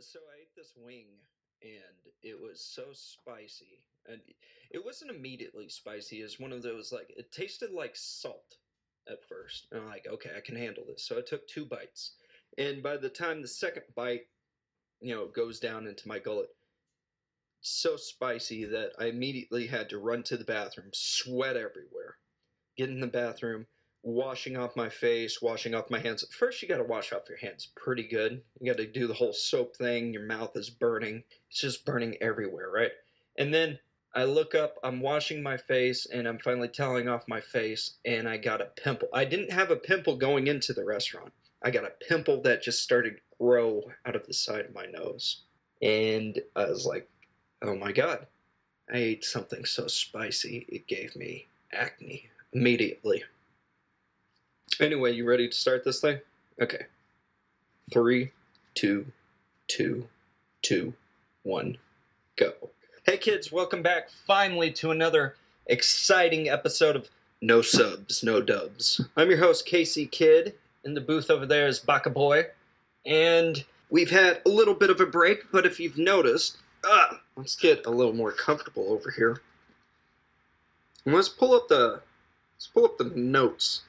so I ate this wing and it was so spicy. And it wasn't immediately spicy. It's one of those like it tasted like salt at first. And I'm like, okay, I can handle this. So I took two bites. And by the time the second bite, you know, goes down into my gullet, so spicy that I immediately had to run to the bathroom, sweat everywhere. Get in the bathroom, washing off my face, washing off my hands. First, you got to wash off your hands pretty good. You got to do the whole soap thing. Your mouth is burning. It's just burning everywhere, right? And then I look up, I'm washing my face, and I'm finally telling off my face, and I got a pimple. I didn't have a pimple going into the restaurant. I got a pimple that just started grow out of the side of my nose. And I was like, oh my god, I ate something so spicy, it gave me acne immediately. Anyway, you ready to start this thing? Okay. Three, two, two, two, one, go. Hey kids, welcome back finally to another exciting episode of No Subs, No Dubs. I'm your host, Casey Kidd. In the booth over there is Baka Boy. And we've had a little bit of a break, but if you've noticed, ah, let's get a little more comfortable over here. And let's pull up the let's pull up the notes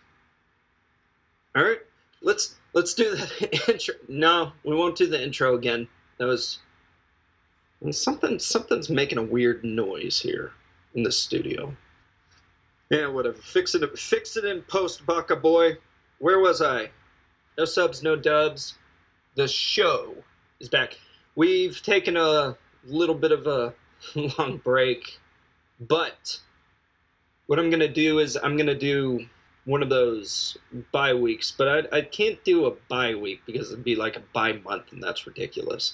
all right, let's let's do the intro. No, we won't do the intro again. That was something. Something's making a weird noise here in the studio. Yeah, whatever. Fix it. Fix it in post, Baka boy. Where was I? No subs, no dubs. The show is back. We've taken a little bit of a long break, but what I'm gonna do is I'm gonna do one of those bye weeks, but I, I can't do a bye week because it'd be like a bye month, and that's ridiculous.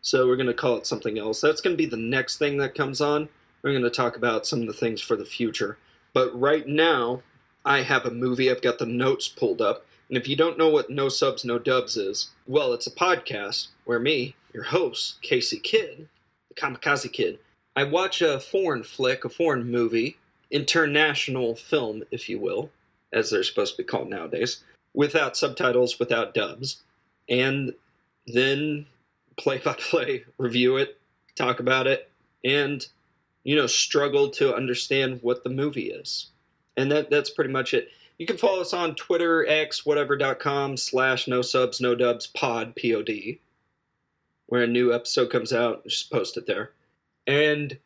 So we're going to call it something else. That's going to be the next thing that comes on. We're going to talk about some of the things for the future. But right now, I have a movie. I've got the notes pulled up. And if you don't know what No Subs, No Dubs is, well, it's a podcast where me, your host, Casey Kidd, the Kamikaze Kid, I watch a foreign flick, a foreign movie, international film, if you will, as they're supposed to be called nowadays, without subtitles, without dubs, and then play by play, review it, talk about it, and you know, struggle to understand what the movie is. And that that's pretty much it. You can follow us on Twitter, X, whatever.com slash no subs, no dubs pod, P O D, where a new episode comes out, just post it there. And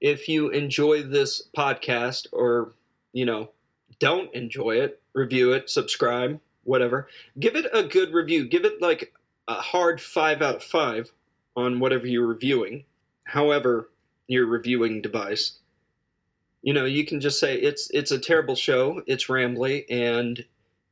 if you enjoy this podcast or, you know, don't enjoy it, review it, subscribe, whatever. Give it a good review. Give it like a hard five out of five on whatever you're reviewing, however your reviewing device. You know, you can just say it's it's a terrible show, it's rambly, and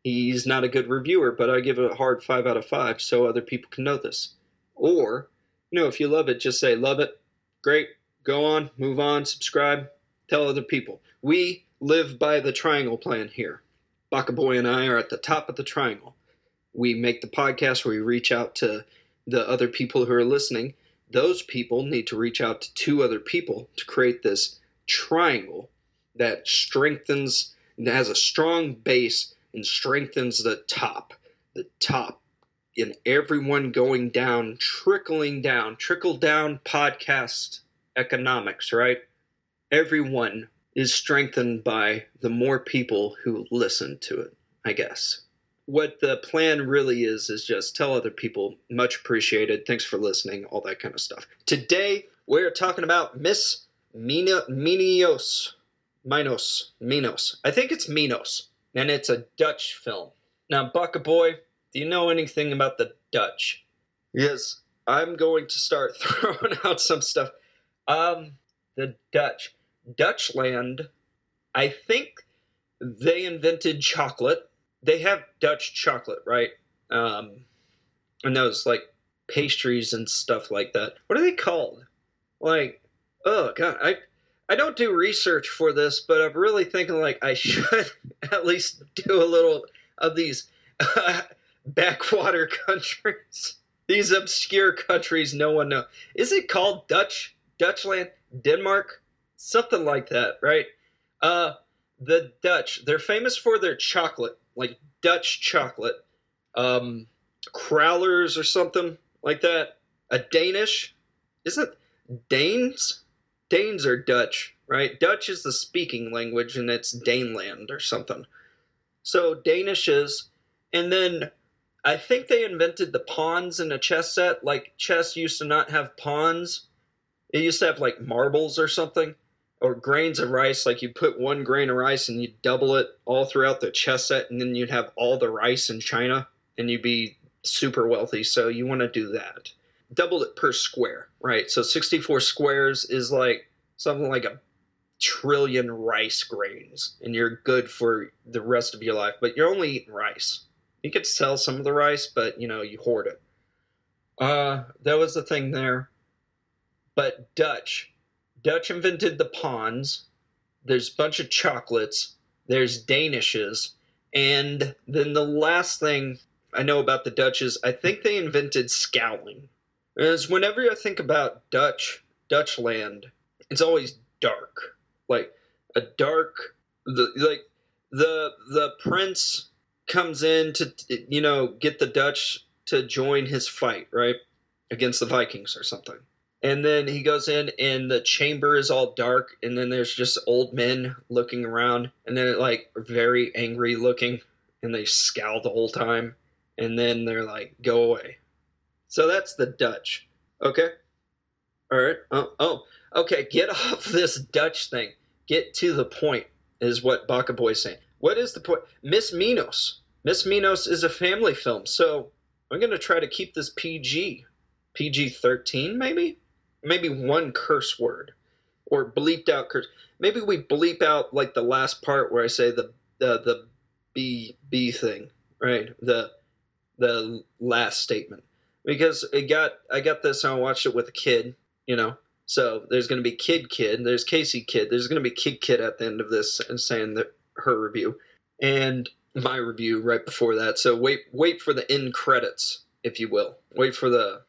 he's not a good reviewer, but I give it a hard five out of five so other people can know this. Or, you know, if you love it, just say love it, great, go on, move on, subscribe, tell other people. We live by the triangle plan here. Baka Boy and I are at the top of the triangle. We make the podcast we reach out to the other people who are listening. Those people need to reach out to two other people to create this triangle that strengthens, that has a strong base and strengthens the top. The top. And everyone going down, trickling down, trickle down podcast economics, right? Everyone is strengthened by the more people who listen to it, I guess. What the plan really is, is just tell other people, much appreciated, thanks for listening, all that kind of stuff. Today, we're talking about Miss Mina, Minios. Minos. Minos. I think it's Minos, and it's a Dutch film. Now, Baka Boy, do you know anything about the Dutch? Yes, I'm going to start throwing out some stuff. Um, the Dutch. Dutchland, I think they invented chocolate. They have Dutch chocolate, right? Um, and those like pastries and stuff like that. What are they called? Like, oh god, I I don't do research for this, but I'm really thinking like I should at least do a little of these uh, backwater countries, these obscure countries no one knows. Is it called Dutch, Dutchland, Denmark? Something like that, right? Uh, the Dutch, they're famous for their chocolate, like Dutch chocolate, um, Crowlers or something like that. a Danish. Isn't Danes? Danes are Dutch, right? Dutch is the speaking language, and it's Daneland or something. So Danish is, and then I think they invented the pawns in a chess set. Like chess used to not have pawns; it used to have like marbles or something, or grains of rice. Like you put one grain of rice and you double it all throughout the chess set, and then you'd have all the rice in China, and you'd be super wealthy. So you want to do that. Double it per square, right? So 64 squares is like something like a trillion rice grains, and you're good for the rest of your life. But you're only eating rice. You could sell some of the rice, but you know you hoard it. Uh, that was the thing there. But Dutch, Dutch invented the pawns. There's a bunch of chocolates. There's Danishes, and then the last thing I know about the Dutch is I think they invented scowling. Because whenever I think about Dutch, Dutch land, it's always dark, like a dark, the like the the prince comes in to you know get the Dutch to join his fight right against the Vikings or something. And then he goes in, and the chamber is all dark, and then there's just old men looking around, and then like very angry looking, and they scowl the whole time, and then they're like, "Go away." So that's the Dutch. Okay. All right. Oh, oh. Okay. Get off this Dutch thing. Get to the point. Is what Baka Boy's saying. What is the point? Miss Minos. Miss Minos is a family film, so I'm gonna try to keep this PG. PG 13, maybe? Maybe one curse word. Or bleeped out curse. Maybe we bleep out like the last part where I say the the the B B thing, right? The the last statement. Because it got I got this and I watched it with a kid, you know. So there's gonna be Kid Kid, there's Casey Kid, there's gonna be Kid Kid at the end of this and saying that her review. And my review right before that. So wait wait for the end credits, if you will. Wait for the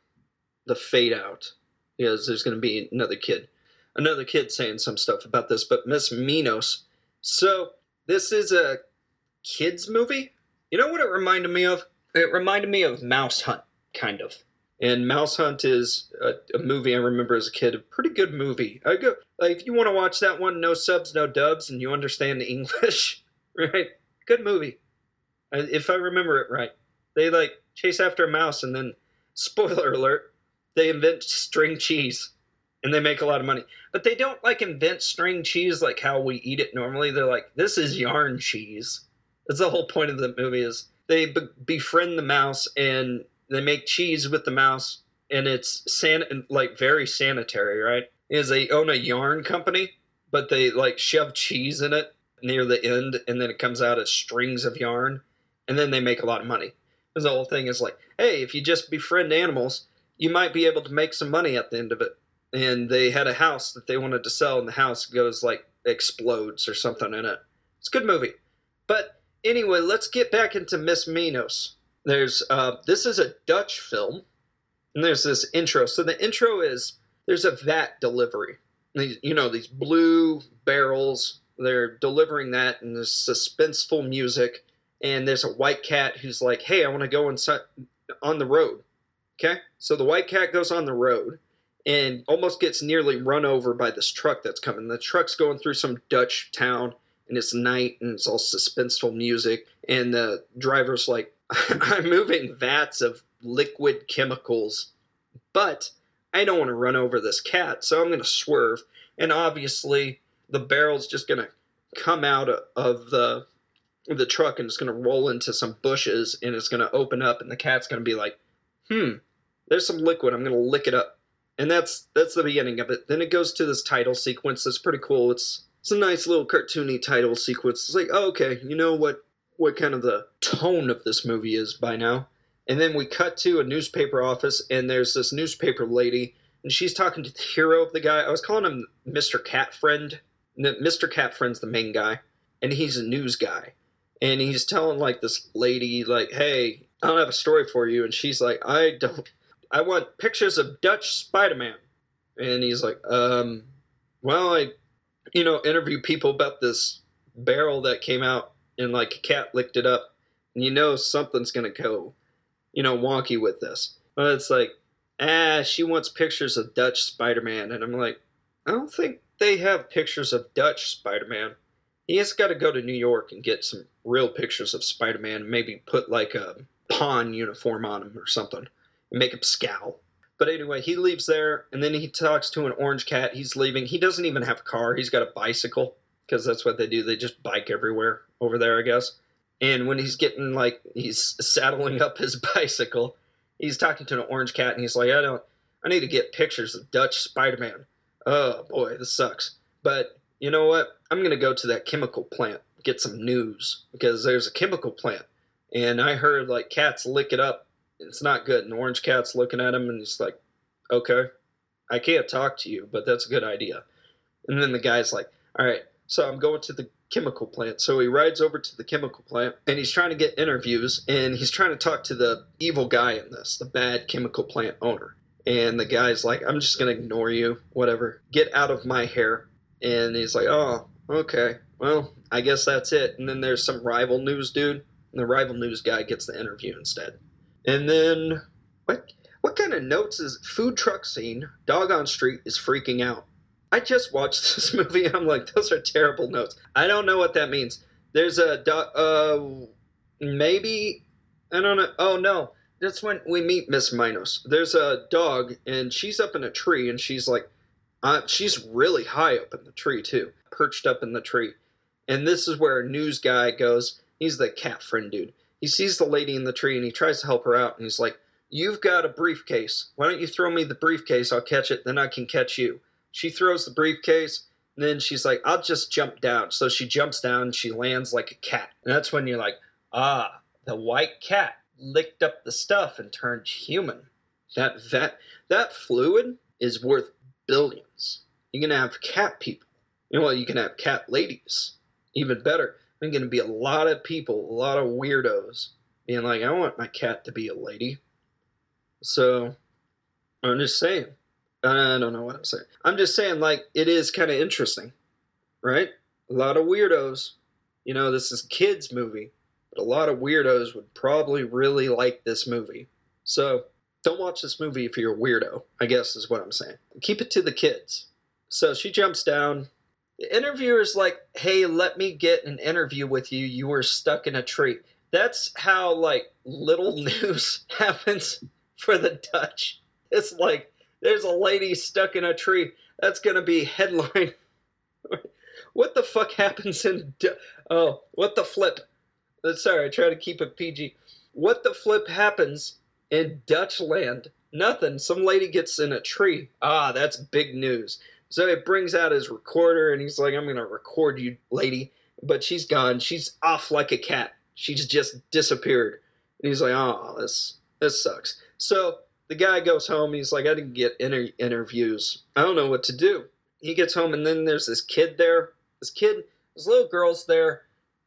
the fade out. Because there's gonna be another kid. Another kid saying some stuff about this, but Miss Minos. So this is a kids movie. You know what it reminded me of? It reminded me of Mouse Hunt, kind of. And Mouse Hunt is a, a, movie I remember as a kid, a pretty good movie. I go like if you want to watch that one, no subs, no dubs, and you understand the English, right? Good movie. If I remember it right, they like chase after a mouse, and then spoiler alert, they invent string cheese, and they make a lot of money. But they don't like invent string cheese like how we eat it normally. They're like, this is yarn cheese. That's the whole point of the movie is they be- befriend the mouse and they make cheese with the mouse and it's san- like very sanitary, right? Is they own a yarn company, but they like shove cheese in it near the end and then it comes out as strings of yarn and then they make a lot of money. Because the whole thing is like, hey, if you just befriend animals, you might be able to make some money at the end of it. And they had a house that they wanted to sell, and the house goes like explodes or something in it. It's a good movie. But anyway, let's get back into Miss Minos. There's uh, this is a Dutch film, and there's this intro. So the intro is there's a vat delivery. These, you know these blue barrels. They're delivering that, and there's suspenseful music. And there's a white cat who's like, "Hey, I want to go inside on the road." Okay, so the white cat goes on the road and almost gets nearly run over by this truck that's coming. The truck's going through some Dutch town, and it's night, and it's all suspenseful music. And the driver's like, I'm moving vats of liquid chemicals, but I don't want to run over this cat, so I'm going to swerve. And obviously, the barrel's just going to come out of the the truck and it's going to roll into some bushes and it's going to open up and the cat's going to be like, "Hmm, there's some liquid. I'm going to lick it up." And that's that's the beginning of it. Then it goes to this title sequence that's pretty cool. It's it's a nice little cartoony title sequence. It's like, oh, okay, you know what what kind of the tone of this movie is by now. And then we cut to a newspaper office, and there's this newspaper lady, and she's talking to the hero of the guy. I was calling him Mr. Cat Friend. Mr. Cat Friend's the main guy, and he's a news guy. And he's telling like this lady, like, "Hey, I don't have a story for you," and she's like, "I don't. I want pictures of Dutch Spider-Man." And he's like, "Um, well, I, you know, interview people about this barrel that came out and like a cat licked it up, and you know something's gonna go, you know, wonky with this. But it's like, ah, she wants pictures of Dutch Spider Man. And I'm like, I don't think they have pictures of Dutch Spider Man. He has got to go to New York and get some real pictures of Spider Man, and maybe put like a pawn uniform on him or something, make him scowl. But anyway, he leaves there, and then he talks to an orange cat. He's leaving. He doesn't even have a car. He's got a bicycle because that's what they do. They just bike everywhere over there, I guess. And when he's getting like he's saddling up his bicycle, he's talking to an orange cat, and he's like, "I don't. I need to get pictures of Dutch Spider-Man. Oh boy, this sucks. But you know what? I'm gonna go to that chemical plant get some news because there's a chemical plant, and I heard like cats lick it up. It's not good. And orange cat's looking at him, and he's like, "Okay, I can't talk to you, but that's a good idea." And then the guy's like, "All right, so I'm going to the chemical plant. So he rides over to the chemical plant and he's trying to get interviews and he's trying to talk to the evil guy in this, the bad chemical plant owner. And the guy's like, I'm just going to ignore you, whatever. Get out of my hair. And he's like, oh, okay. Well, I guess that's it. And then there's some rival news dude. And the rival news guy gets the interview instead. And then, what? What kind of notes is food truck scene? Dog on street is freaking out. I just watched this movie and I'm like, those are terrible notes. I don't know what that means. There's a uh maybe I don't know. Oh no, that's when we meet Miss Minos. There's a dog and she's up in a tree and she's like, uh, she's really high up in the tree too, perched up in the tree. And this is where a news guy goes. He's the cat friend dude. He sees the lady in the tree and he tries to help her out and he's like, "You've got a briefcase. Why don't you throw me the briefcase? I'll catch it. Then I can catch you." She throws the briefcase. And then she's like, I'll just jump down. So she jumps down and she lands like a cat. And that's when you're like, ah, the white cat licked up the stuff and turned human. That that that fluid is worth billions. You're gonna have cat people. You know what? You can have cat ladies. Even better. There's gonna be a lot of people, a lot of weirdos, being like, I want my cat to be a lady. So I'm just saying. I don't know what I'm saying. I'm just saying, like, it is kind of interesting, right? A lot of weirdos. You know, this is a kids' movie, but a lot of weirdos would probably really like this movie. So, don't watch this movie if you're a weirdo, I guess is what I'm saying. Keep it to the kids. So she jumps down. The interviewer's like, hey, let me get an interview with you. You were stuck in a tree. That's how, like, little news happens for the Dutch. It's like, there's a lady stuck in a tree. That's gonna be headline. what the fuck happens in? Oh, what the flip? Uh, sorry, I try to keep it PG. What the flip happens in Dutch land? Nothing. Some lady gets in a tree. Ah, that's big news. So it brings out his recorder and he's like, I'm gonna record you, lady. But she's gone. She's off like a cat. She's just disappeared. And he's like, oh, this this sucks. So the guy goes home. He's like, I didn't get inter- interviews. I don't know what to do. He gets home, and then there's this kid there. This kid, this little girl's there,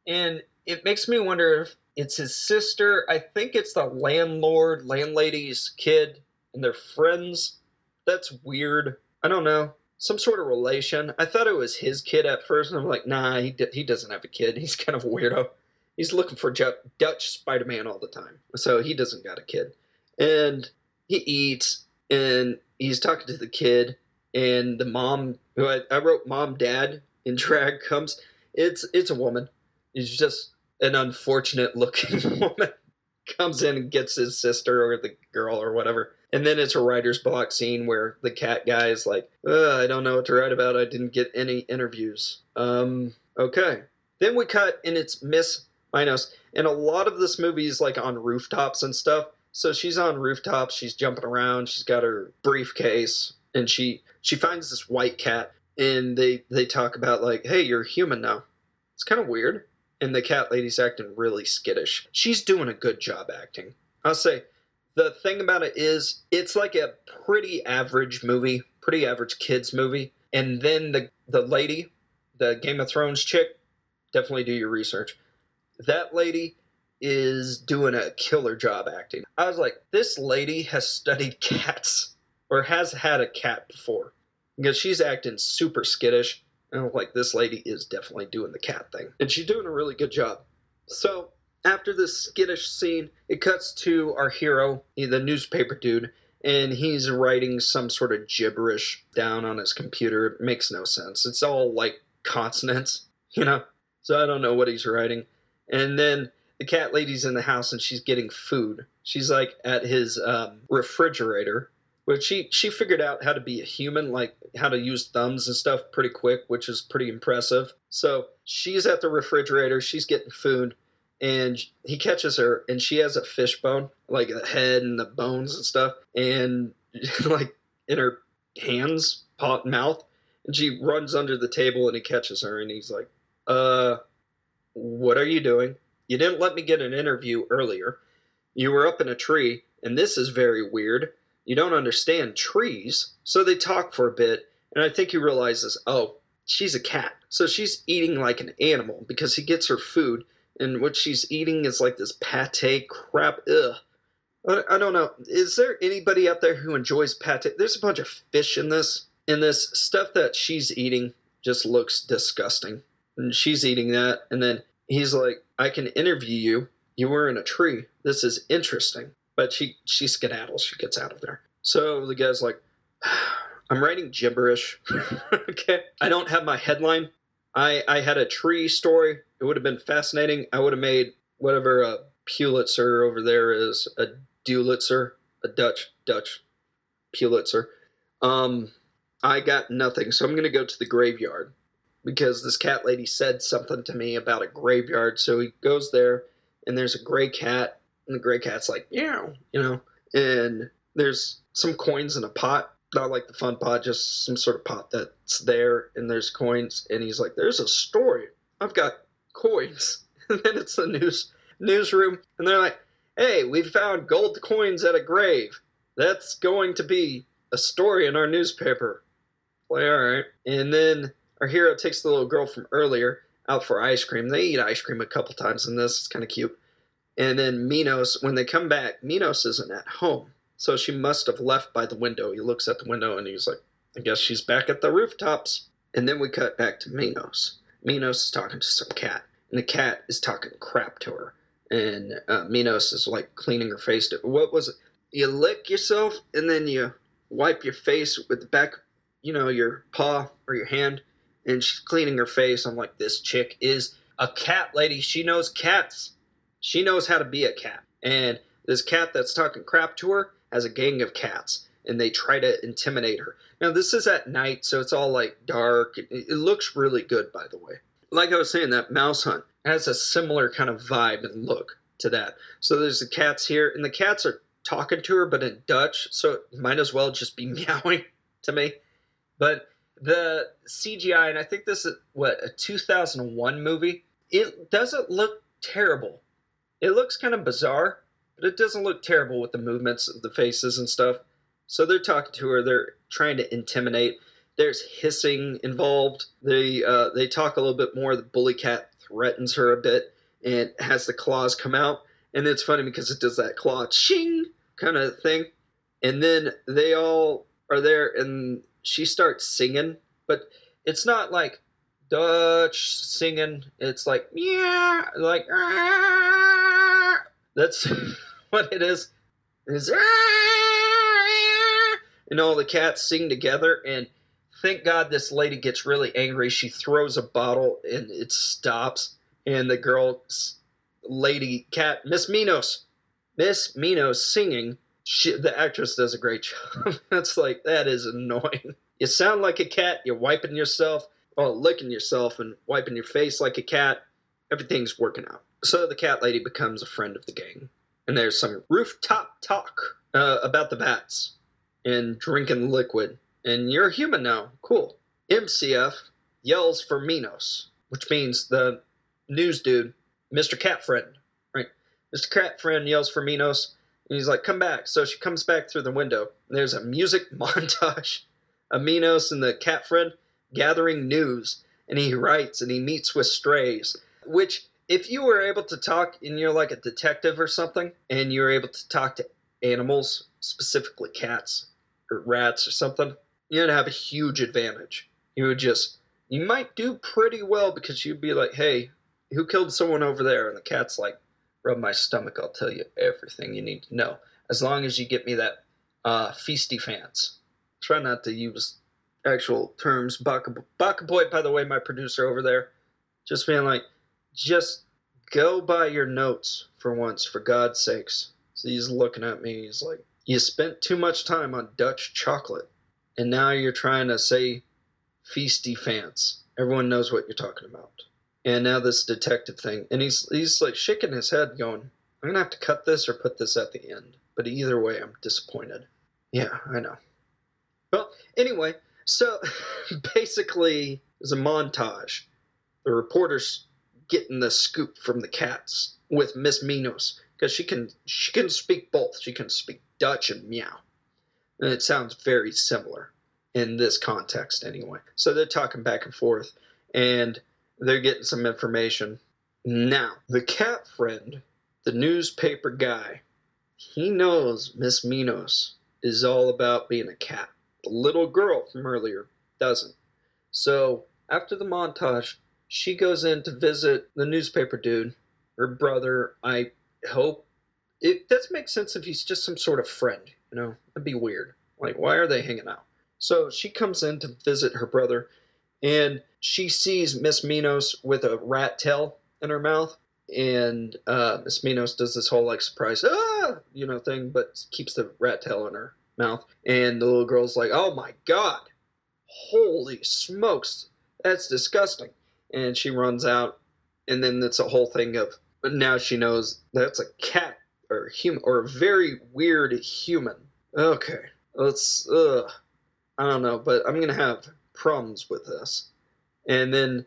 and it makes me wonder if it's his sister. I think it's the landlord, landlady's kid, and they're friends. That's weird. I don't know. Some sort of relation. I thought it was his kid at first, and I'm like, nah, he, d- he doesn't have a kid. He's kind of a weirdo. He's looking for Dutch Spider Man all the time. So he doesn't got a kid. And he eats and he's talking to the kid and the mom who I, I wrote mom dad in drag comes it's it's a woman it's just an unfortunate looking woman comes in and gets his sister or the girl or whatever. And then it's a writer's block scene where the cat guy is like i don't know what to write about. I didn't get any interviews. Um okay. Then we cut and it's miss minos. And a lot of this movie is like on rooftops and stuff. So she's on rooftops, she's jumping around, she's got her briefcase, and she she finds this white cat and they they talk about like, hey, you're human now. It's kind of weird. And the cat lady's acting really skittish. She's doing a good job acting. I'll say the thing about it is it's like a pretty average movie, pretty average kids movie. And then the the lady, the Game of Thrones chick, definitely do your research. That lady is doing a killer job acting. I was like, this lady has studied cats or has had a cat before because she's acting super skittish. And I'm like, this lady is definitely doing the cat thing. And she's doing a really good job. So after this skittish scene, it cuts to our hero, the newspaper dude, and he's writing some sort of gibberish down on his computer. It makes no sense. It's all like consonants, you know? So I don't know what he's writing. And then the cat lady's in the house and she's getting food. She's like at his um, refrigerator, which she she figured out how to be a human, like how to use thumbs and stuff pretty quick, which is pretty impressive. So she's at the refrigerator, she's getting food, and he catches her, and she has a fish bone, like the head and the bones and stuff, and like in her hands, pot mouth, and she runs under the table, and he catches her, and he's like, "Uh, what are you doing? You didn't let me get an interview earlier. You were up in a tree, and this is very weird. You don't understand trees." So they talk for a bit, and I think he realizes, oh, she's a cat, so she's eating like an animal because he gets her food and what she's eating is like this pate crap. Ugh. I don't know. Is there anybody out there who enjoys pate? There's a bunch of fish in this. And this stuff that she's eating just looks disgusting. And she's eating that. And then he's like, I can interview you. You were in a tree. This is interesting. But she, she skedaddles. She gets out of there. So the guy's like, I'm writing gibberish. okay. I don't have my headline. I, I had a tree story. It would have been fascinating. I would have made whatever a Pulitzer over there is, a Dulitzer, a Dutch, Dutch Pulitzer. Um, I got nothing, so I'm to go to the graveyard because this cat lady said something to me about a graveyard. So he goes there, and there's a gray cat, and the gray cat's like, yeah, you know, and there's some coins in a pot not like the fun pot, just some sort of pot that's there and there's coins. And he's like, "There's a story. I've got coins." And then it's the news newsroom, and they're like, "Hey, we found gold coins at a grave. That's going to be a story in our newspaper." Like, all right. And then our hero takes the little girl from earlier out for ice cream. They eat ice cream a couple times in this. It's kind of cute. And then Minos, when they come back, Minos isn't at home. So she must have left by the window. He looks at the window and he's like, I guess she's back at the rooftops. And then we cut back to Minos. Minos is talking to some cat, and the cat is talking crap to her. And uh, Minos is like cleaning her face. To, what was it? You lick yourself and then you wipe your face with the back, you know, your paw or your hand. And she's cleaning her face. I'm like, this chick is a cat lady. She knows cats. She knows how to be a cat. And this cat that's talking crap to her has a gang of cats and they try to intimidate her. Now, this is at night, so it's all like dark. It, looks really good, by the way. Like I was saying, that mouse hunt has a similar kind of vibe and look to that. So there's the cats here, and the cats are talking to her, but in Dutch, so it might as well just be meowing to me. But the CGI, and I think this is what a 2001 movie. It doesn't look terrible. It looks kind of bizarre, but it doesn't look terrible with the movements of the faces and stuff. So they're talking to her. They're trying to intimidate. There's hissing involved. They uh, they talk a little bit more. The bully cat threatens her a bit and has the claws come out. And it's funny because it does that claw ching kind of thing. And then they all are there and she starts singing, but it's not like Dutch singing. It's like yeah, like ah. that's what it is. Is ah. and all the cats sing together and thank God this lady gets really angry. She throws a bottle and it stops. And the girl, lady cat, Miss Minos, Miss Minos singing. She, the actress does a great job. That's like, that is annoying. You sound like a cat, you're wiping yourself, well, licking yourself and wiping your face like a cat. Everything's working out. So the cat lady becomes a friend of the gang and there's some rooftop talk uh, about the bats and drinking liquid. And you're a human now. Cool. MCF yells for Minos, which means the news dude, Mr. Cat Friend, right? Mr. Cat Friend yells for Minos, and he's like, "Come back." So she comes back through the window. there's a music montage of Minos and the Cat Friend gathering news, and he writes and he meets with strays, which if you were able to talk and you're like a detective or something and you're able to talk to animals specifically cats or rats or something you'd have a huge advantage. You would just you might do pretty well because you'd be like hey who killed someone over there? And the cat's like rub my stomach i'll tell you everything you need to know. As long as you get me that uh, feisty fans. Try not to use actual terms. Baka, Baka Boy, by the way, my producer over there, just being like, just go by your notes for once, for God's sakes. So he's looking at me. He's like, you spent too much time on Dutch chocolate, and now you're trying to say feisty fans. Everyone knows what you're talking about. And now this detective thing, and he's he's like shaking his head, going, "I'm gonna have to cut this or put this at the end." But either way, I'm disappointed. Yeah, I know. Well, anyway, so basically, it's a montage. The reporters getting the scoop from the cats with Miss Minos because she can she can speak both. She can speak Dutch and meow, and it sounds very similar in this context anyway. So they're talking back and forth, and they're getting some information. Now the cat friend, the newspaper guy, he knows Miss Minos is all about being a cat. The little girl from earlier doesn't. So after the montage, she goes in to visit the newspaper dude, her brother. I hope it does make sense if he's just some sort of friend, you know? That'd be weird. Like, why are they hanging out? So she comes in to visit her brother, and she sees Miss Minos with a rat tail in her mouth. And uh, Miss Minos does this whole like surprise, ah, you know, thing, but keeps the rat tail in her mouth. And the little girl's like, oh my god, holy smokes, that's disgusting. And she runs out, and then it's a whole thing of, now she knows that's a cat or human or a very weird human. Okay, let's. I don't know, but I'm gonna have problems with this. And then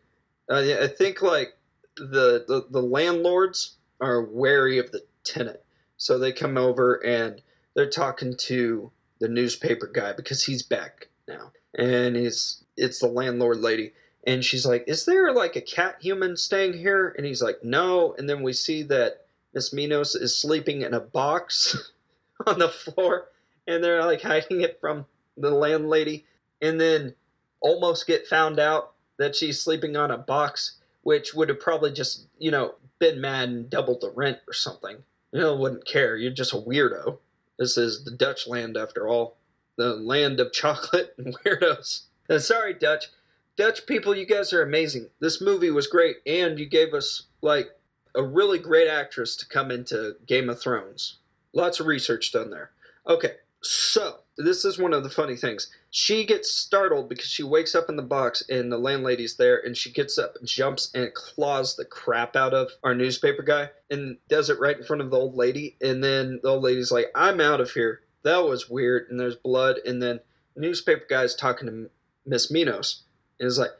uh, I think like the, the the landlords are wary of the tenant, so they come over and they're talking to the newspaper guy because he's back now, and he's it's the landlord lady, and she's like, "Is there like a cat human staying here?" And he's like, "No." And then we see that Miss Minos is sleeping in a box on the floor, and they're like hiding it from the landlady, and then almost get found out that she's sleeping on a box, which would have probably just you know been mad and doubled the rent or something. You know, wouldn't care. You're just a weirdo. This is the Dutch land after all, the land of chocolate and weirdos. And sorry, Dutch. Dutch people, you guys are amazing. This movie was great, and you gave us like a really great actress to come into Game of Thrones. Lots of research done there. Okay, so this is one of the funny things. She gets startled because she wakes up in the box and the landlady's there, and she gets up jumps and claws the crap out of our newspaper guy and does it right in front of the old lady. And then the old lady's like, "I'm out of here." That was weird. And there's blood. And then the newspaper guy's talking to Miss Minos and is like,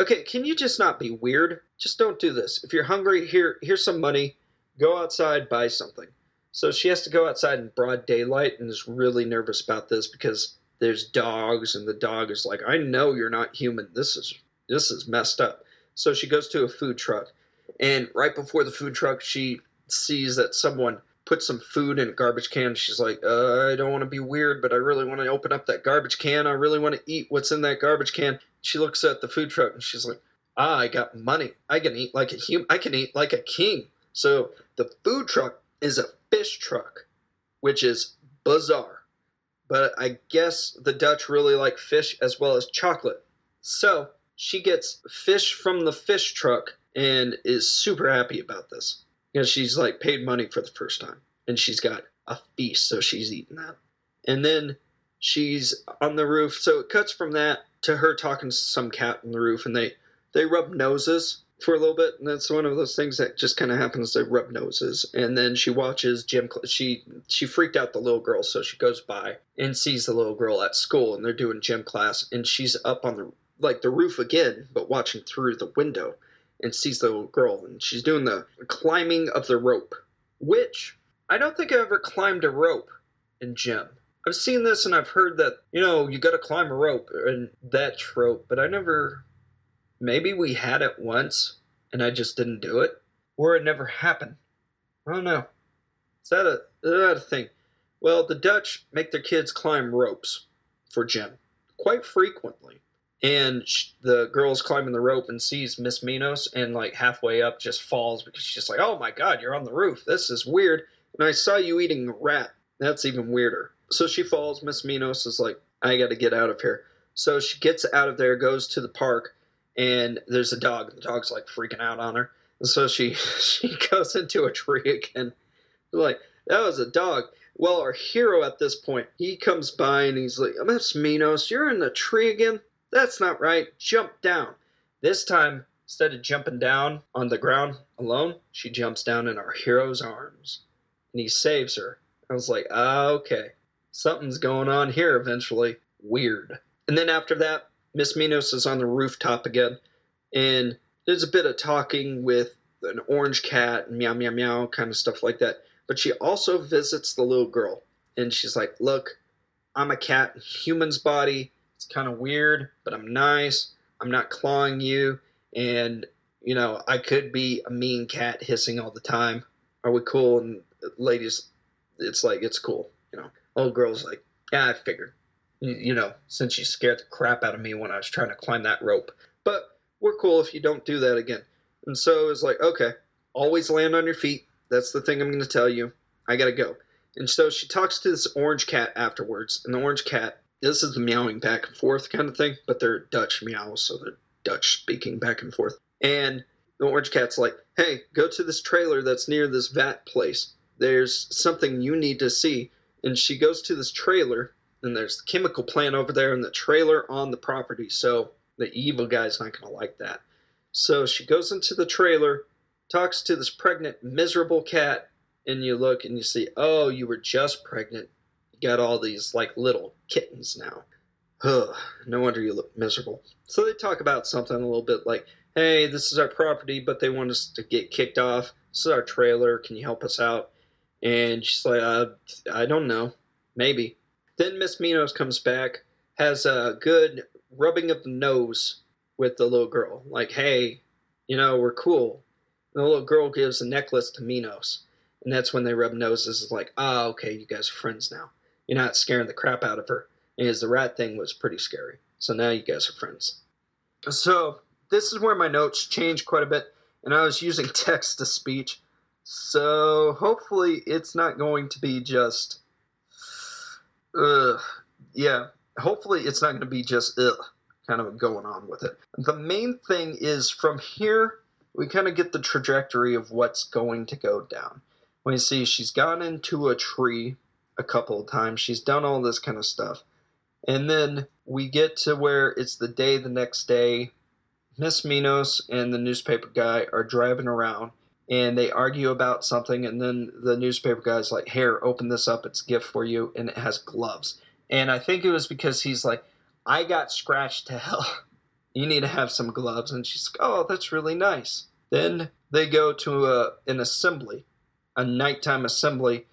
"Okay, can you just not be weird? Just don't do this. If you're hungry, here here's some money. Go outside, buy something." So she has to go outside in broad daylight and is really nervous about this because there's dogs and the dog is like, "I know you're not human. This is this is messed up." So she goes to a food truck and right before the food truck she sees that someone put some food in a garbage can. She's like, uh, I don't want to be weird, but I really want to open up that garbage can. I really want to eat what's in that garbage can. She looks at the food truck and she's like, Ah, I got money. I can eat like a human. I can eat like a king. So the food truck is a fish truck, which is bizarre. But I guess the Dutch really like fish as well as chocolate. So she gets fish from the fish truck and is super happy about this. Because she's like paid money for the first time. And she's got a feast, so she's eating that. And then she's on the roof. So it cuts from that to her talking to some cat on the roof and they, they rub noses for a little bit, and that's one of those things that just kind of happens. They rub noses, and then she watches gym. Cl- she she freaked out the little girl, so she goes by and sees the little girl at school, and they're doing gym class, and she's up on the like the roof again, but watching through the window, and sees the little girl, and she's doing the climbing of the rope, which I don't think I ever climbed a rope in gym. I've seen this and I've heard that you know you got to climb a rope and that trope, but I never maybe we had it once and I just didn't do it, or it never happened. I don't know. Is that a is that a thing? Well, the Dutch make their kids climb ropes for gym quite frequently. And the girl's climbing the rope and sees Miss Minos and like halfway up just falls because she's just like, "Oh my god, you're on the roof. This is weird." And I saw you eating a rat. That's even weirder. So she falls. Miss Minos is like, I got to get out of here. So she gets out of there, goes to the park, and there's a dog. The dog's like freaking out on her. And so she she goes into a tree again. Like, that was a dog. Well, our hero at this point, he comes by and he's like, Miss Minos, you're in the tree again? That's not right. Jump down. This time, instead of jumping down on the ground alone, she jumps down in our hero's arms. And he saves her. I was like, ah, okay. Something's going on here eventually. Weird. And then after that, Miss Minos is on the rooftop again. And there's a bit of talking with an orange cat meow, meow, meow, kind of stuff like that. But she also visits the little girl. And she's like, look, I'm a cat in human's body. It's kind of weird, but I'm nice. I'm not clawing you. And, you know, I could be a mean cat hissing all the time. Are we cool? And ladies, it's like, it's cool. You know, old girl's like, yeah, I figured. You, know, since you scared the crap out of me when I was trying to climb that rope. But we're cool if you don't do that again. And so it's like, okay, always land on your feet. That's the thing I'm going to tell you. I got to go. And so she talks to this orange cat afterwards. And the orange cat, this is the meowing back and forth kind of thing, but they're Dutch meows, so they're Dutch speaking back and forth. And the orange cat's like, hey, go to this trailer that's near this vat place. There's something you need to see. And she goes to this trailer, and there's the chemical plant over there and the trailer on the property. So the evil guy's not going to like that. So she goes into the trailer, talks to this pregnant, miserable cat, and you look and you see, oh, you were just pregnant. You got all these like little kittens now. Ugh, no wonder you look miserable. So they talk about something a little bit like, hey, this is our property, but they want us to get kicked off. This is our trailer. Can you help us out? And she's like, uh, I don't know. Maybe. Then Miss Minos comes back, has a good rubbing of the nose with the little girl. Like, hey, you know, we're cool. And the little girl gives a necklace to Minos. And that's when they rub noses. It's like, ah, okay, you guys are friends now. You're not scaring the crap out of her. Because the rat thing was pretty scary. So now you guys are friends. So this is where my notes changed quite a bit. And I was using text to speech. So hopefully it's not going to be just. Ugh. Yeah. Hopefully it's not going to be just ugh kind of going on with it. The main thing is from here, we kind of get the trajectory of what's going to go down. We see she's gone into a tree a couple of times, she's done all this kind of stuff. And then we get to where it's the day the next day. Miss Minos and the newspaper guy are driving around and they argue about something and then the newspaper guy's like here open this up it's a gift for you and it has gloves and i think it was because he's like I got scratched to hell. You need to have some gloves. And she's like, oh, that's really nice. Then they go to a, an assembly, a nighttime assembly,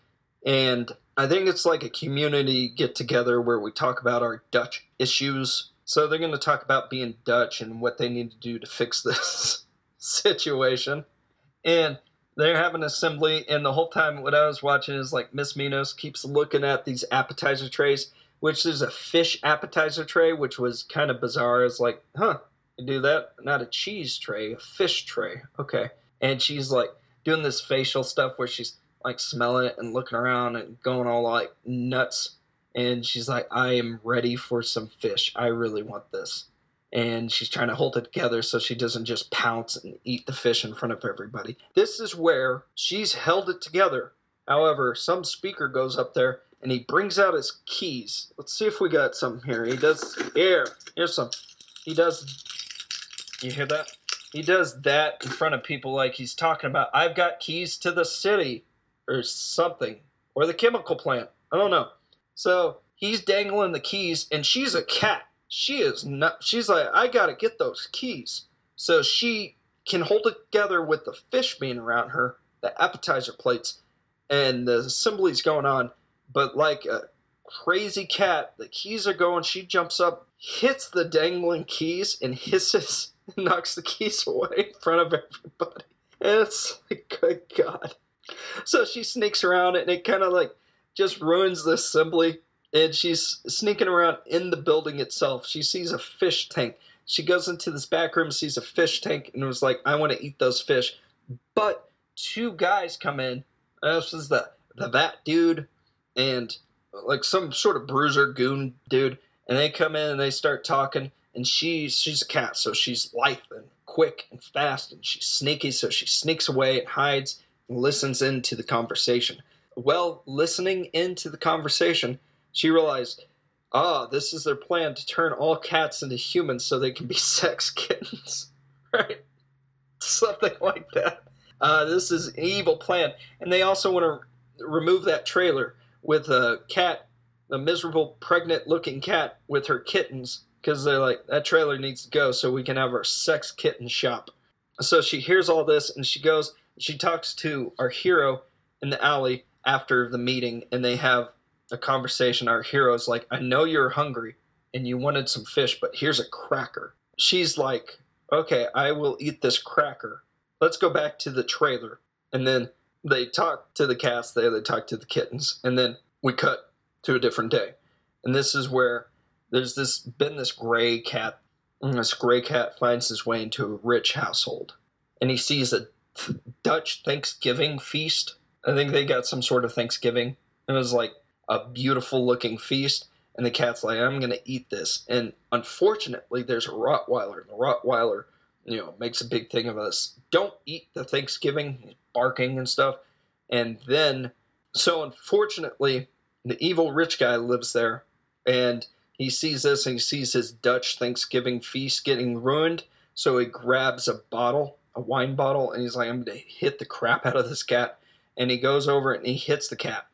and I think it's like a community get together where we talk about our Dutch issues. So they're going to talk about being Dutch and what they need to do to fix this situation. And they're having assembly, and the whole time what I was watching is like Miss Minos keeps looking at these appetizer trays which is a fish appetizer tray, which was kind of bizarre. It's like, huh, you do that? Not a cheese tray, a fish tray. Okay. And she's like doing this facial stuff where she's like smelling it and looking around and going all like nuts. And she's like, I am ready for some fish. I really want this. And she's trying to hold it together so she doesn't just pounce and eat the fish in front of everybody. This is where she's held it together. However, some speaker goes up there and he brings out his keys. Let's see if we got some here. He does here. Here's some. He does. You hear that? He does that in front of people like he's talking about. I've got keys to the city, or something, or the chemical plant. I don't know. So he's dangling the keys, and she's a cat. She is not. She's like, I gotta get those keys. So she can hold it together with the fish being around her, the appetizer plates, and the assembly's going on but like a crazy cat, the keys are going. She jumps up, hits the dangling keys, and hisses, and knocks the keys away in front of everybody. And it's like, good God. So she sneaks around, it and it kind of like just ruins the assembly. And she's sneaking around in the building itself. She sees a fish tank. She goes into this back room, sees a fish tank, and was like, I want to eat those fish. But two guys come in. Uh, this is the, the vat dude and like some sort of bruiser goon dude, and they come in and they start talking. And she's she's a cat, so she's lithe and quick and fast, and she's sneaky, so she sneaks away and hides and listens into the conversation. Well, listening into the conversation, she realized, ah, this is their plan to turn all cats into humans so they can be sex kittens, right? Something like that. Uh, this is an evil plan, and they also want to remove that trailer with a cat, a miserable pregnant-looking cat with her kittens, because they're like that trailer needs to go so we can have our sex kitten shop. So she hears all this and she goes. She talks to our hero in the alley after the meeting, and they have a conversation. Our hero's like, "I know you're hungry and you wanted some fish, but here's a cracker." She's like, "Okay, I will eat this cracker." Let's go back to the trailer, and then they talk to the cast there, they talk to the kittens, and then we cut to a different day. And this is where there's this been this gray cat, this gray cat finds his way into a rich household, and he sees a Dutch Thanksgiving feast. I think they got some sort of Thanksgiving. And it was like a beautiful looking feast, and the cat's like, "I'm gonna eat this." And unfortunately, there's a Rottweiler, and the Rottweiler, you know, makes a big thing of this. Don't eat the Thanksgiving. Barking and stuff, and then so unfortunately, the evil rich guy lives there, and he sees this and he sees his Dutch Thanksgiving feast getting ruined. So he grabs a bottle, a wine bottle, and he's like, I'm going to hit the crap out of this cat. And he goes over and he hits the cat.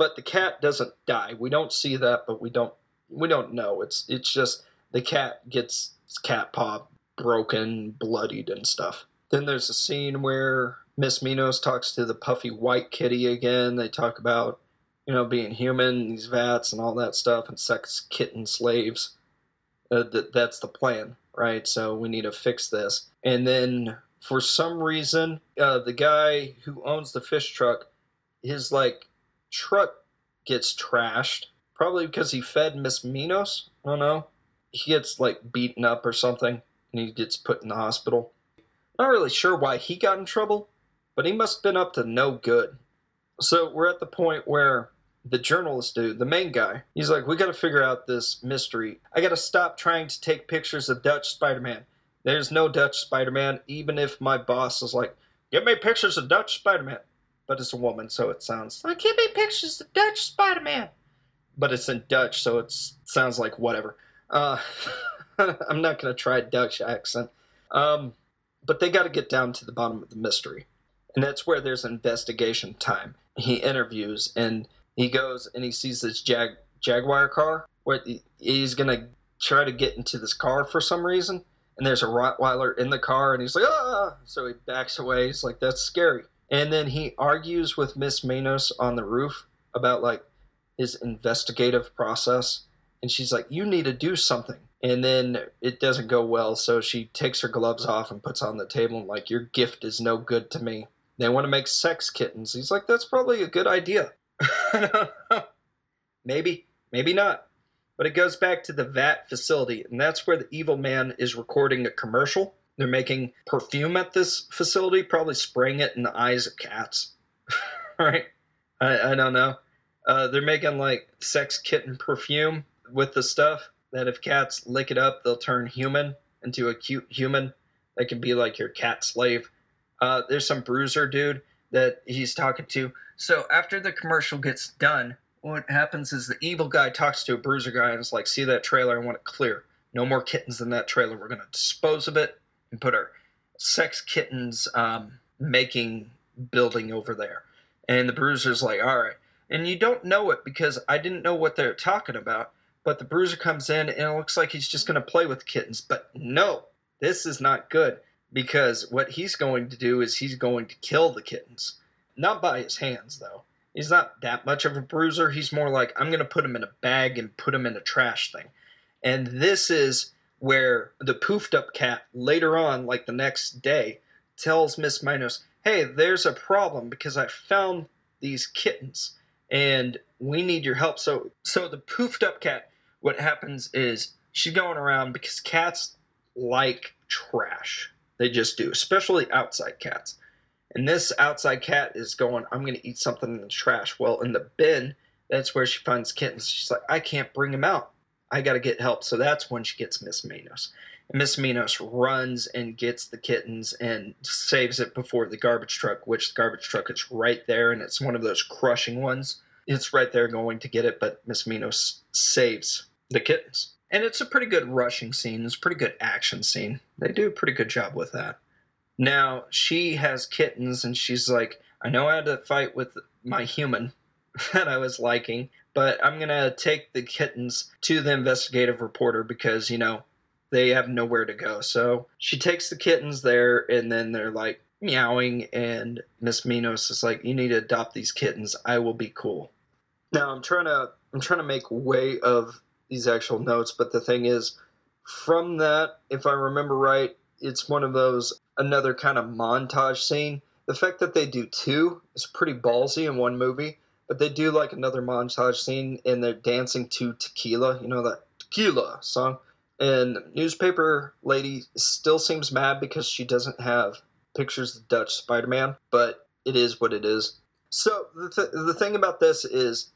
But the cat doesn't die. We don't see that, but we don't we don't know. It's it's just the cat gets cat paw broken, bloodied and stuff. Then there's a scene where Miss Minoes talks to the puffy white kitty again. They talk about you know, being human, these vats and all that stuff, and sex kitten slaves. Uh, th- that's the plan, right? So we need to fix this. And then for some reason, uh, the guy who owns the fish truck, his like truck gets trashed, probably because he fed Miss Minoes. I don't know. He gets like beaten up or something, and he gets put in the hospital. Not really sure why he got in trouble, but he must have been up to no good. So we're at the point where the journalist dude, the main guy, he's like, we got to figure out this mystery. I got to stop trying to take pictures of Dutch Spider Man. There's no Dutch Spider Man, even if my boss is like, give me pictures of Dutch Spider Man. But it's a woman, so it sounds like, me pictures of Dutch Spider Man. But it's in Dutch, so it sounds like whatever. Uh, I'm not going to try a Dutch accent. Um, but they got to get down to the bottom of the mystery. And that's where there's investigation time. He interviews, and he goes and he sees this Jag Jaguar car where he's gonna try to get into this car for some reason, and there's a Rottweiler in the car, and he's like, ah! So he backs away. He's like, that's scary. And then he argues with Miss Manos on the roof about like his investigative process, and she's like, you need to do something. And then it doesn't go well, so she takes her gloves off and puts on the table and like, your gift is no good to me. They want to make sex kittens. He's like, that's probably a good idea. maybe, maybe not. But it goes back to the VAT facility, and that's where the evil man is recording a commercial. They're making perfume at this facility, probably spraying it in the eyes of cats. right? I, I don't know. Uh, they're making like sex kitten perfume with the stuff that if cats lick it up, they'll turn human into a cute human that can be like your cat slave. Uh, there's some bruiser dude that he's talking to so after the commercial gets done, what happens is the evil guy talks to a bruiser guy and is like, "See that trailer? I want it clear. No more kittens in that trailer. We're going to dispose of it and put our sex kittens um, making building over there." And the bruiser's like, "All right." And you don't know it because I didn't know what they're talking about. But the bruiser comes in and it looks like he's just going to play with kittens. But no, this is not good because what he's going to do is he's going to kill the kittens not by his hands, though. He's not that much of a bruiser. He's more like, I'm going to put him in a bag and put him in a trash thing. And this is where the poofed up cat later on, like the next day, tells Miss Minoes, hey, there's a problem because I found these kittens and we need your help. So, so the poofed up cat, what happens is she's going around because cats like trash. They just do, especially outside cats. And this outside cat is going, I'm going to eat something in the trash. Well, in the bin, That's where she finds kittens. She's like, I can't bring them out. I got to get help. So that's when she gets Miss Minoes. Miss Minoes runs and gets the kittens and saves it before the garbage truck, which the garbage truck is right there, and it's one of those crushing ones. It's right there going to get it, but Miss Minoes saves the kittens. And it's a pretty good rushing scene. It's a pretty good action scene. They do a pretty good job with that. Now, she has kittens, and she's like, I know I had to fight with my human that I was liking, but I'm going to take the kittens to the investigative reporter because, you know, they have nowhere to go. So she takes the kittens there, and then they're like meowing, and Miss Minoes is like, "You need to adopt these kittens. I will be cool." Now I'm trying to I'm trying to make way of these actual notes, but the thing is, from that, if I remember right, it's one of those another kind of montage scene. The fact that they do two is pretty ballsy in one movie, but they do like another montage scene and they're dancing to Tequila, you know that Tequila song. And newspaper lady still seems mad because she doesn't have pictures of Dutch Spider-Man, but it is what it is. So the, th- the thing about this is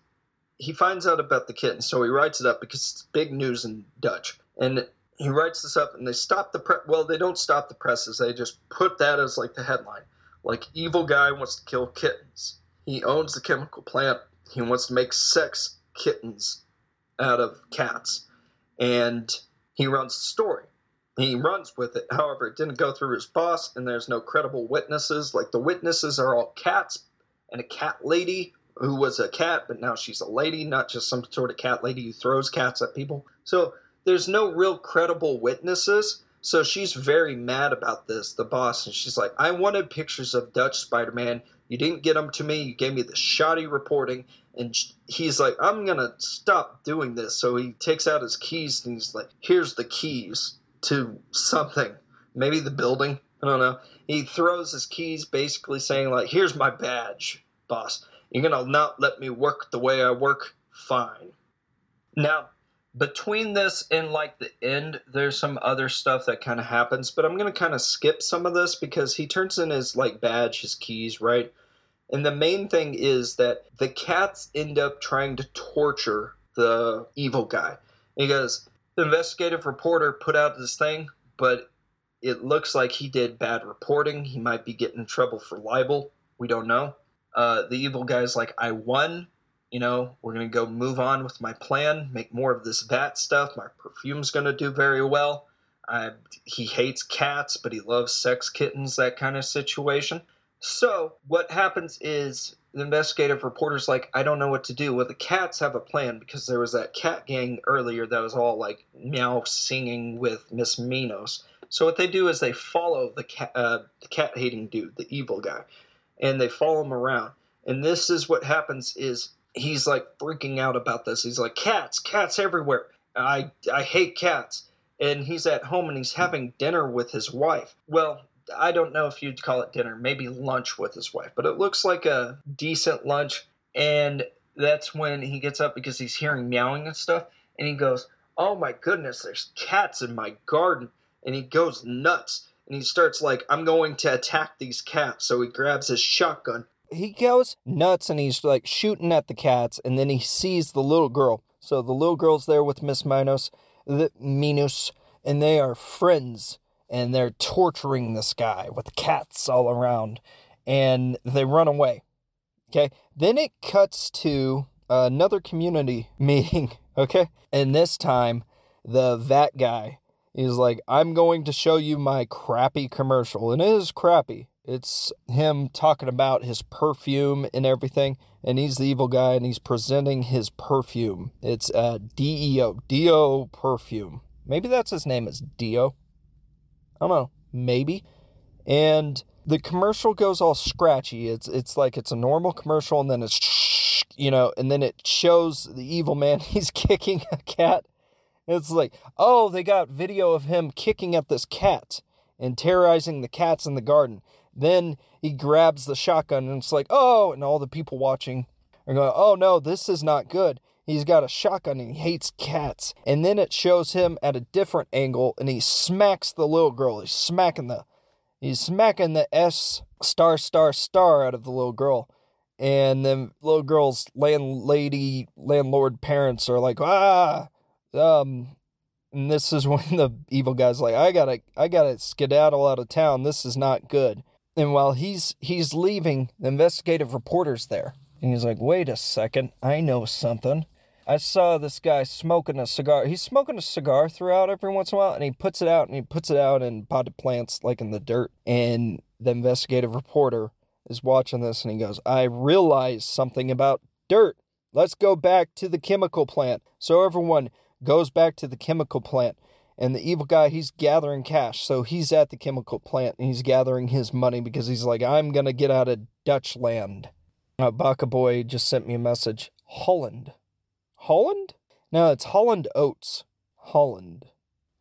he finds out about the kitten, so he writes it up because it's big news in Dutch. And he writes this up, and they stop the press. Well, they don't stop the presses. They just put that as like the headline. Like evil guy wants to kill kittens. He owns the chemical plant. He wants to make sex kittens out of cats, and he runs the story. He runs with it. However, it didn't go through his boss, and there's no credible witnesses. Like the witnesses are all cats and a cat lady who was a cat, but now she's a lady, not just some sort of cat lady who throws cats at people. So there's no real credible witnesses. So she's very mad about this, the boss, and she's like, I wanted pictures of Dutch Spider Man. You didn't get them to me. You gave me the shoddy reporting. And he's like, I'm going to stop doing this. So he takes out his keys and he's like, Here's the keys to something. Maybe the building. I don't know. He throws his keys, basically saying, like, Here's my badge, boss. You're going to not let me work the way I work? Fine. Now, between this and like the end, there's some other stuff that kind of happens, but I'm going to kind of skip some of this because he turns in his like badge, his keys, right? And the main thing is that the cats end up trying to torture the evil guy. Because the investigative reporter put out this thing, but it looks like he did bad reporting. He might be getting in trouble for libel. We don't know. Uh, the evil guy's like, I won. You know, we're going to go move on with my plan, make more of this vat stuff. My perfume's going to do very well. Uh, he hates cats, but he loves sex kittens, that kind of situation. So, what happens is the investigative reporter's like, I don't know what to do. Well, the cats have a plan because there was that cat gang earlier that was all like meow singing with Miss Minoes. So, what they do is they follow the uh, the cat hating dude, the evil guy and they follow him around. And this is what happens is he's like freaking out about this. He's like, cats, cats everywhere. I I hate cats. And he's at home and he's having dinner with his wife. Well, I don't know if you'd call it dinner, maybe lunch with his wife, but it looks like a decent lunch. And that's when he gets up because he's hearing meowing and stuff. And he goes, Oh my goodness, there's cats in my garden. And he goes nuts and he starts like, I'm going to attack these cats. So he grabs his shotgun. He goes nuts and he's like shooting at the cats, and then he sees the little girl. So the little girl's there with Miss Minoes, the Minoes, and they are friends, and they're torturing this guy with cats all around, and they run away. Okay, then it cuts to another community meeting. Okay, and this time the vat guy is like, I'm going to show you my crappy commercial. And it is crappy. It's him talking about his perfume and everything. And he's the evil guy and he's presenting his perfume. It's uh, DEO, Dio perfume. Maybe that's his name is Dio. I don't know. Maybe. And the commercial goes all scratchy. It's it's like it's a normal commercial and then it's you know, and then it shows the evil man he's kicking a cat it's like, oh, they got video of him kicking at this cat and terrorizing the cats in the garden. Then he grabs the shotgun and it's like, oh, and all the people watching are going, oh no, this is not good. He's got a shotgun and he hates cats. And then it shows him at a different angle and he smacks the little girl. He's smacking the he's smacking the S star star star out of the little girl. and then little girl's landlady, landlord parents are like, ah, um, and this is when the evil guy's like, I gotta, I gotta skedaddle out of town. This is not good. And while he's he's leaving, the investigative reporter's there, and he's like, wait a second, I know something. I saw this guy smoking a cigar. He's smoking a cigar throughout every once in a while, and he puts it out and he puts it out in potted plants, like in the dirt. And the investigative reporter is watching this and he goes, I realize something about dirt. Let's go back to the chemical plant. So everyone goes back to the chemical plant. And the evil guy, he's gathering cash. So he's at the chemical plant and he's gathering his money because he's like, I'm going to get out of Dutch land. Uh, Baka Boy just sent me a message Holland. Holland? No, it's Holland Oats. Holland.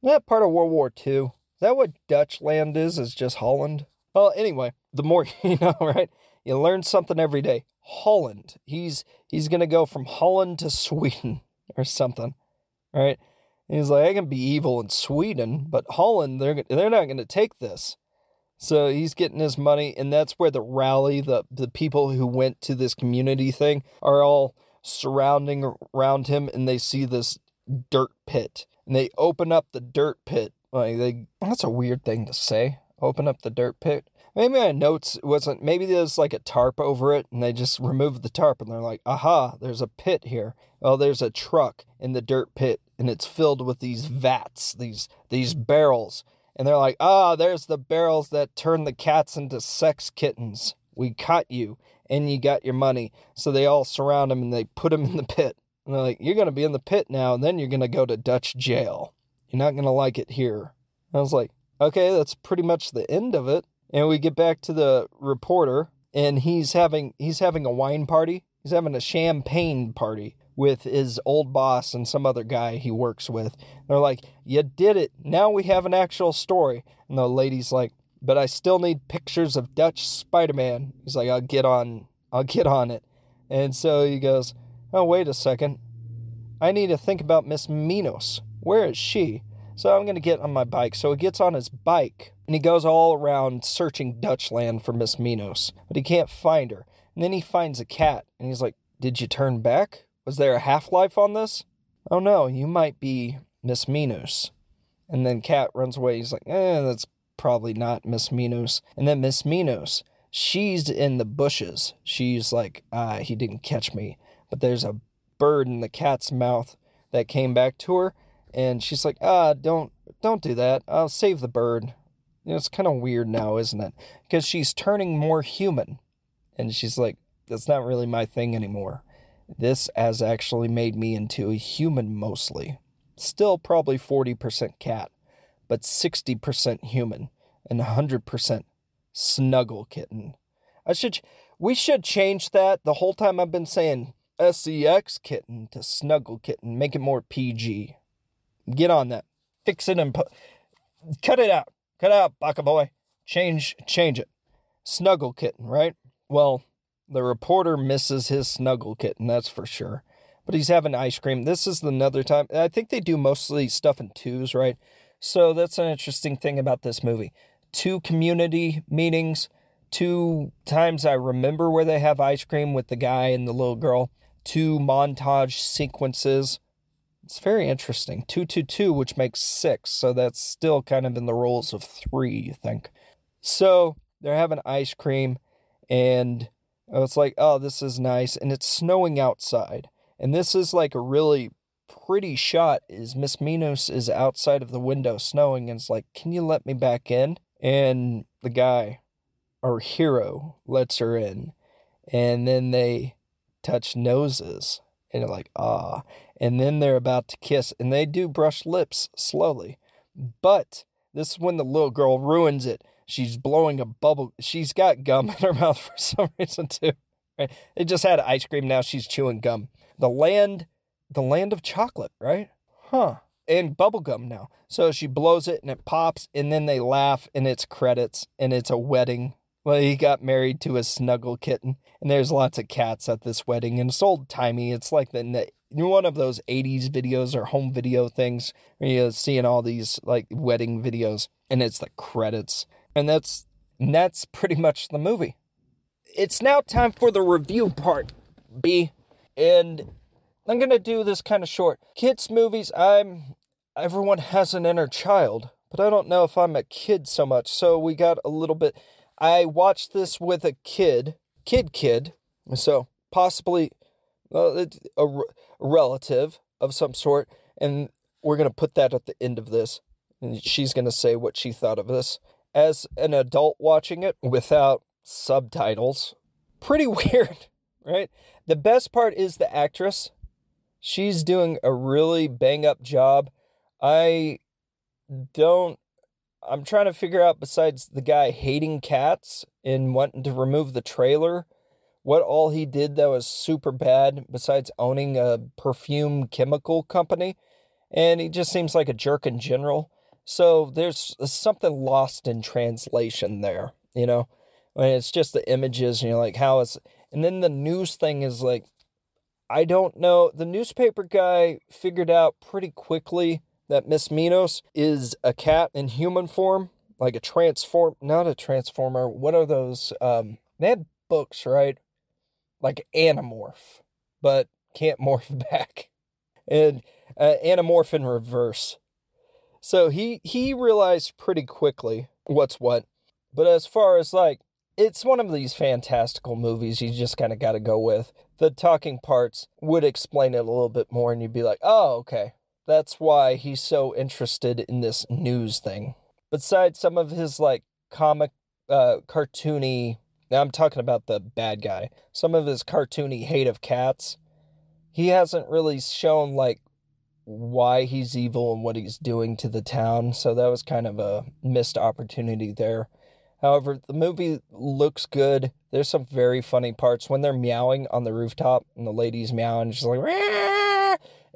That part of World War II? Is that what Dutch land is? Is just Holland? Well, anyway, the more you know, right? You learn something every day. Holland. He's he's gonna go from Holland to Sweden or something, right? And he's like, I can be evil in Sweden, but Holland, they're they're not gonna take this. So he's getting his money, and that's where the rally, the the people who went to this community thing, are all surrounding around him, and they see this dirt pit, and they open up the dirt pit. Like they, that's a weird thing to say open up the dirt pit. Maybe my notes wasn't, maybe there's like a tarp over it and they just removed the tarp and they're like, aha, there's a pit here. Oh, there's a truck in the dirt pit and it's filled with these vats, these, these barrels. And they're like, ah, there's the barrels that turn the cats into sex kittens. We caught you and you got your money. So they all surround him and they put him in the pit. And they're like, you're going to be in the pit now and then you're going to go to Dutch jail. You're not going to like it here. I was like, Okay, that's pretty much the end of it. And we get back to the reporter and he's having he's having a wine party. He's having a champagne party with his old boss and some other guy he works with. They're like, "You did it. Now we have an actual story." And the lady's like, "But I still need pictures of Dutch Spider-Man." He's like, "I'll get on I'll get on it." And so he goes, "Oh, wait a second. I need to think about Miss Minoes. Where is she?" So I'm going to get on my bike. So he gets on his bike and he goes all around searching Dutchland for Miss Minoes, but he can't find her. And then he finds a cat and he's like, Did you turn back? Was there a half life on this? Oh no, you might be Miss Minoes. And then Cat runs away. He's like, Eh, that's probably not Miss Minoes. And then Miss Minoes, she's in the bushes. She's like, Ah, he didn't catch me. But there's a bird in the cat's mouth that came back to her and she's like, ah, don't don't do that. I'll save the bird. It's kind of weird now, isn't it? Because she's turning more human, and she's like, that's not really my thing anymore. This has actually made me into a human mostly. Still probably 40% cat, but 60% human and 100% snuggle kitten. I should we should change that. The whole time I've been saying SEX kitten to snuggle kitten, make it more PG. Get on that. Fix it and. Cut it out. Cut out, Baka boy. Change, change it. Snuggle kitten, right? Well, the reporter misses his snuggle kitten, that's for sure. But he's having ice cream. This is another time. I think they do mostly stuff in twos, right? So that's an interesting thing about this movie. Two community meetings, two times I remember where they have ice cream with the guy and the little girl, two montage sequences it's very interesting. 222, which makes six. So that's still kind of in the roles of three, you think. So they're having ice cream, and it's like, oh, this is nice. And it's snowing outside. And this is like a really pretty shot is Miss Minoes is outside of the window snowing and it's like, Can you let me back in? And the guy, our hero, lets her in. And then they touch noses. And you're like, ah and then they're about to kiss, and they do brush lips slowly. But this is when the little girl ruins it. She's blowing a bubble. She's got gum in her mouth for some reason too. Right? They just had ice cream. Now she's chewing gum. The land, the land of chocolate, right? Huh. And bubble gum now. So she blows it and it pops, and then they laugh, and it's credits, and it's a wedding. Well, he got married to a snuggle kitten, and there's lots of cats at this wedding, and it's old timey. It's like the one of those 80s videos or home video things where you're seeing all these like wedding videos and it's the credits and that's and that's pretty much the movie it's now time for the review part, B. And I'm gonna do this kind of short. Kids movies, I'm everyone has an inner child, but I don't know if I'm a kid so much. So we got a little bit I watched this with a kid, kid kid, so possibly a, a relative of some sort, and we're gonna put that at the end of this. And she's gonna say what she thought of this as an adult watching it without subtitles. Pretty weird, right? The best part is the actress. She's doing a really bang up job. I don't I'm trying to figure out besides the guy hating cats and wanting to remove the trailer, what all he did that was super bad besides owning a perfume chemical company. And he just seems like a jerk in general. So there's something lost in translation there, you know? When it's just the images and you're like, how is. And then the news thing is like, I don't know. The newspaper guy figured out pretty quickly that Miss Minoes is a cat in human form, like a transform, not a transformer. What are those? Um, they had books, right? Like Animorph, but can't morph back, and uh, Animorph in reverse. So he he realized pretty quickly what's what. But as far as like it's one of these fantastical movies you just kind of got to go with. The talking parts would explain it a little bit more and you'd be like, "Oh, okay. That's why he's so interested in this news thing." Besides some of his like comic uh cartoony, now I'm talking about the bad guy. Some of his cartoony hate of cats. He hasn't really shown like why he's evil and what he's doing to the town. So that was kind of a missed opportunity there. However, the movie looks good. There's some very funny parts when they're meowing on the rooftop and the lady's meowing, she's like!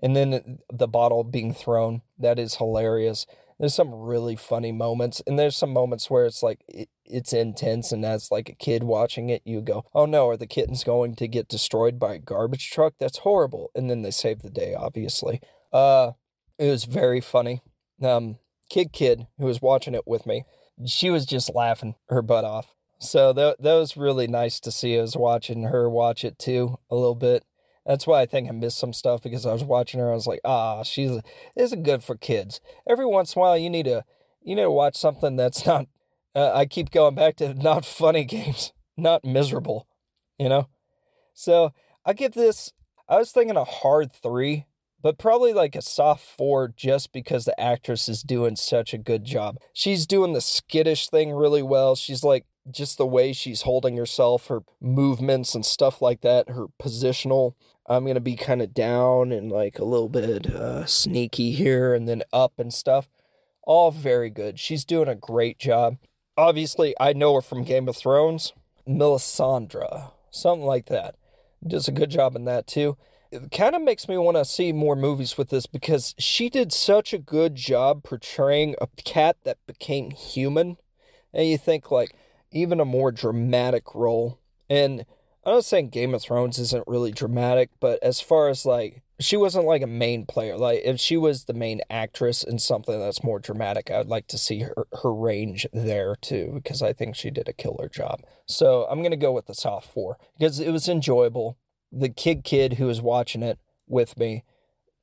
And then the bottle being thrown. That is hilarious. There's some really funny moments, and there's some moments where it's like it, it's intense, and as like a kid watching it, you go, "Oh no, are the kittens going to get destroyed by a garbage truck? That's horrible!" And then they save the day, obviously. Uh, it was very funny. Um, Kid Kid, who was watching it with me, she was just laughing her butt off. So that that was really nice to see. I was watching her watch it too a little bit. That's why I think I missed some stuff because I was watching her. I was like, ah, she's this is good for kids. Every once in a while, you need to you need to watch something that's not. Uh, I keep going back to not funny games, not miserable. You know, so I give this. I was thinking a hard three but probably like a soft four just because the actress is doing such a good job. She's doing the skittish thing really well. She's like just the way she's holding herself, her movements and stuff like that, her positional. I'm going to be kind of down and like a little bit uh, sneaky here and then up and stuff. All very good. She's doing a great job. Obviously, I know her from Game of Thrones. Melisandre, something like that. Does a good job in that too it kind of makes me want to see more movies with this because she did such a good job portraying a cat that became human. And you think, like, even a more dramatic role. And I'm not saying Game of Thrones isn't really dramatic, but as far as like, she wasn't like a main player. Like, if she was the main actress in something that's more dramatic, I'd like to see her, her range there too, because I think she did a killer job. So I'm to go with the soft four because it was enjoyable the kid kid who was watching it with me,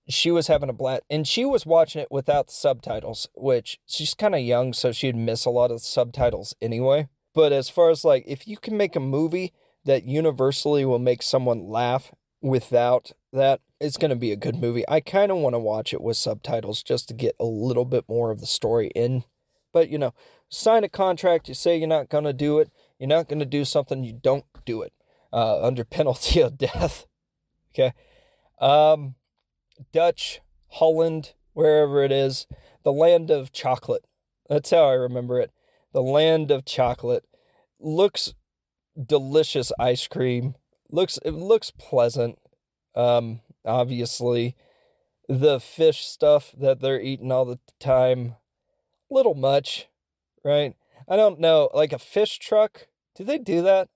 she was having a blast and she was watching it without subtitles, which she's kind of young, so she'd miss a lot of subtitles anyway. But as far as like, if you can make a movie that universally will make someone laugh without that, it's going to be a good movie. I kind of want to watch it with subtitles just to get a little bit more of the story in. But, you know, sign a contract, you say you're not going to do it, you're not going to do something, you don't do it uh, under penalty of death. Okay. Um, Dutch, Holland, wherever it is, the land of chocolate. That's how I remember it. The land of chocolate looks delicious ice cream. Looks it looks pleasant. Um, obviously, the fish stuff that they're eating all the time, little much, right? I don't know, like a fish truck. Do they do that?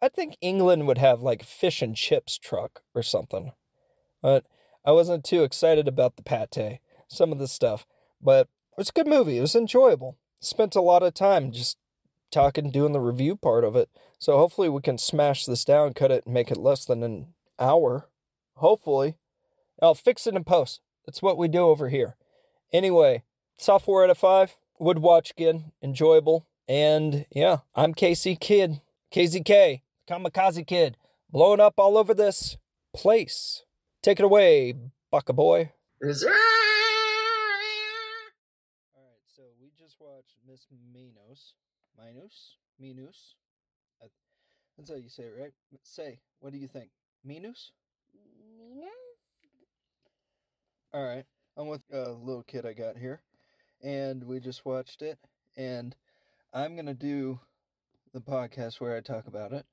I think England would have like fish and chips truck or something. But I wasn't too excited about the pate, some of the stuff. But it was a good movie. It was enjoyable. Spent a lot of time just talking, doing the review part of it. So hopefully we can smash this down, cut it, and make it less than an hour. Hopefully. I'll fix it in post. That's what we do over here. Anyway, software out of five. Would watch again. Enjoyable. And yeah, I'm Casey Kidd. KZK. Kamikaze Kidd. Blowing up all over this place. Take it away, Bucka Boy. All right, so we just watched Miss Minoes. Minos? Uh, That's how you say it, right? Say, what do you think? Minus? Mina? All right. I'm with a little kid I got here, and we just watched it, and I'm going to do the podcast where I talk about it,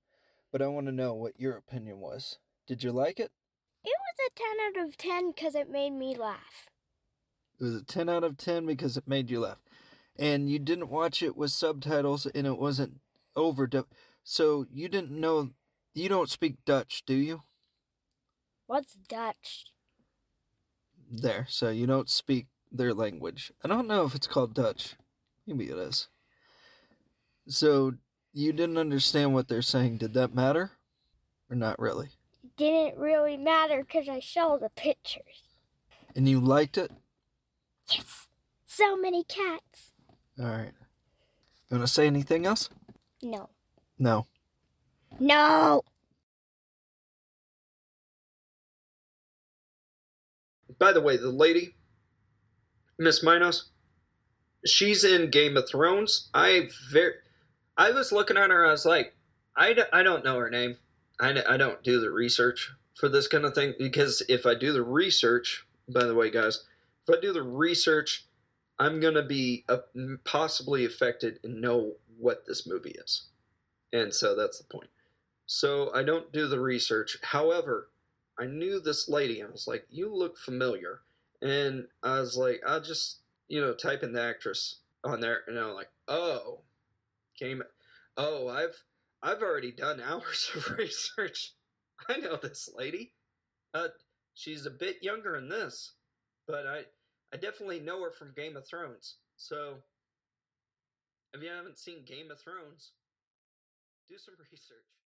but I want to know what your opinion was. Did you like it? It was a 10 out of 10 because it made me laugh. It was a 10 out of 10 because it made you laugh. And you didn't watch it with subtitles and it wasn't overdubbed. So you didn't know, you don't speak Dutch, do you? What's Dutch? There. So you don't speak their language. I don't know if it's called Dutch. Maybe it is. So you didn't understand what they're saying. Did that matter? Or not really? Didn't really matter because I saw the pictures. And you liked it? Yes! So many cats. All right. You want to say anything else? No. No. No! By the way, the lady, Miss Minoes, she's in Game of Thrones. I very, I was looking at her. I was like, I, d- I don't know her name. I, d- I don't do the research for this kind of thing because if I do the research, by the way, guys, if I do the research, I'm gonna be uh, possibly affected and know what this movie is, and so that's the point. So I don't do the research. However, I knew this lady. And I was like, "You look familiar," and I was like, "I'll just you know type in the actress on there," and I'm like, "Oh, came, oh, I've I've already done hours of research. I know this lady. Uh, she's a bit younger in this, but I I definitely know her from Game of Thrones. So if you haven't seen Game of Thrones, do some research."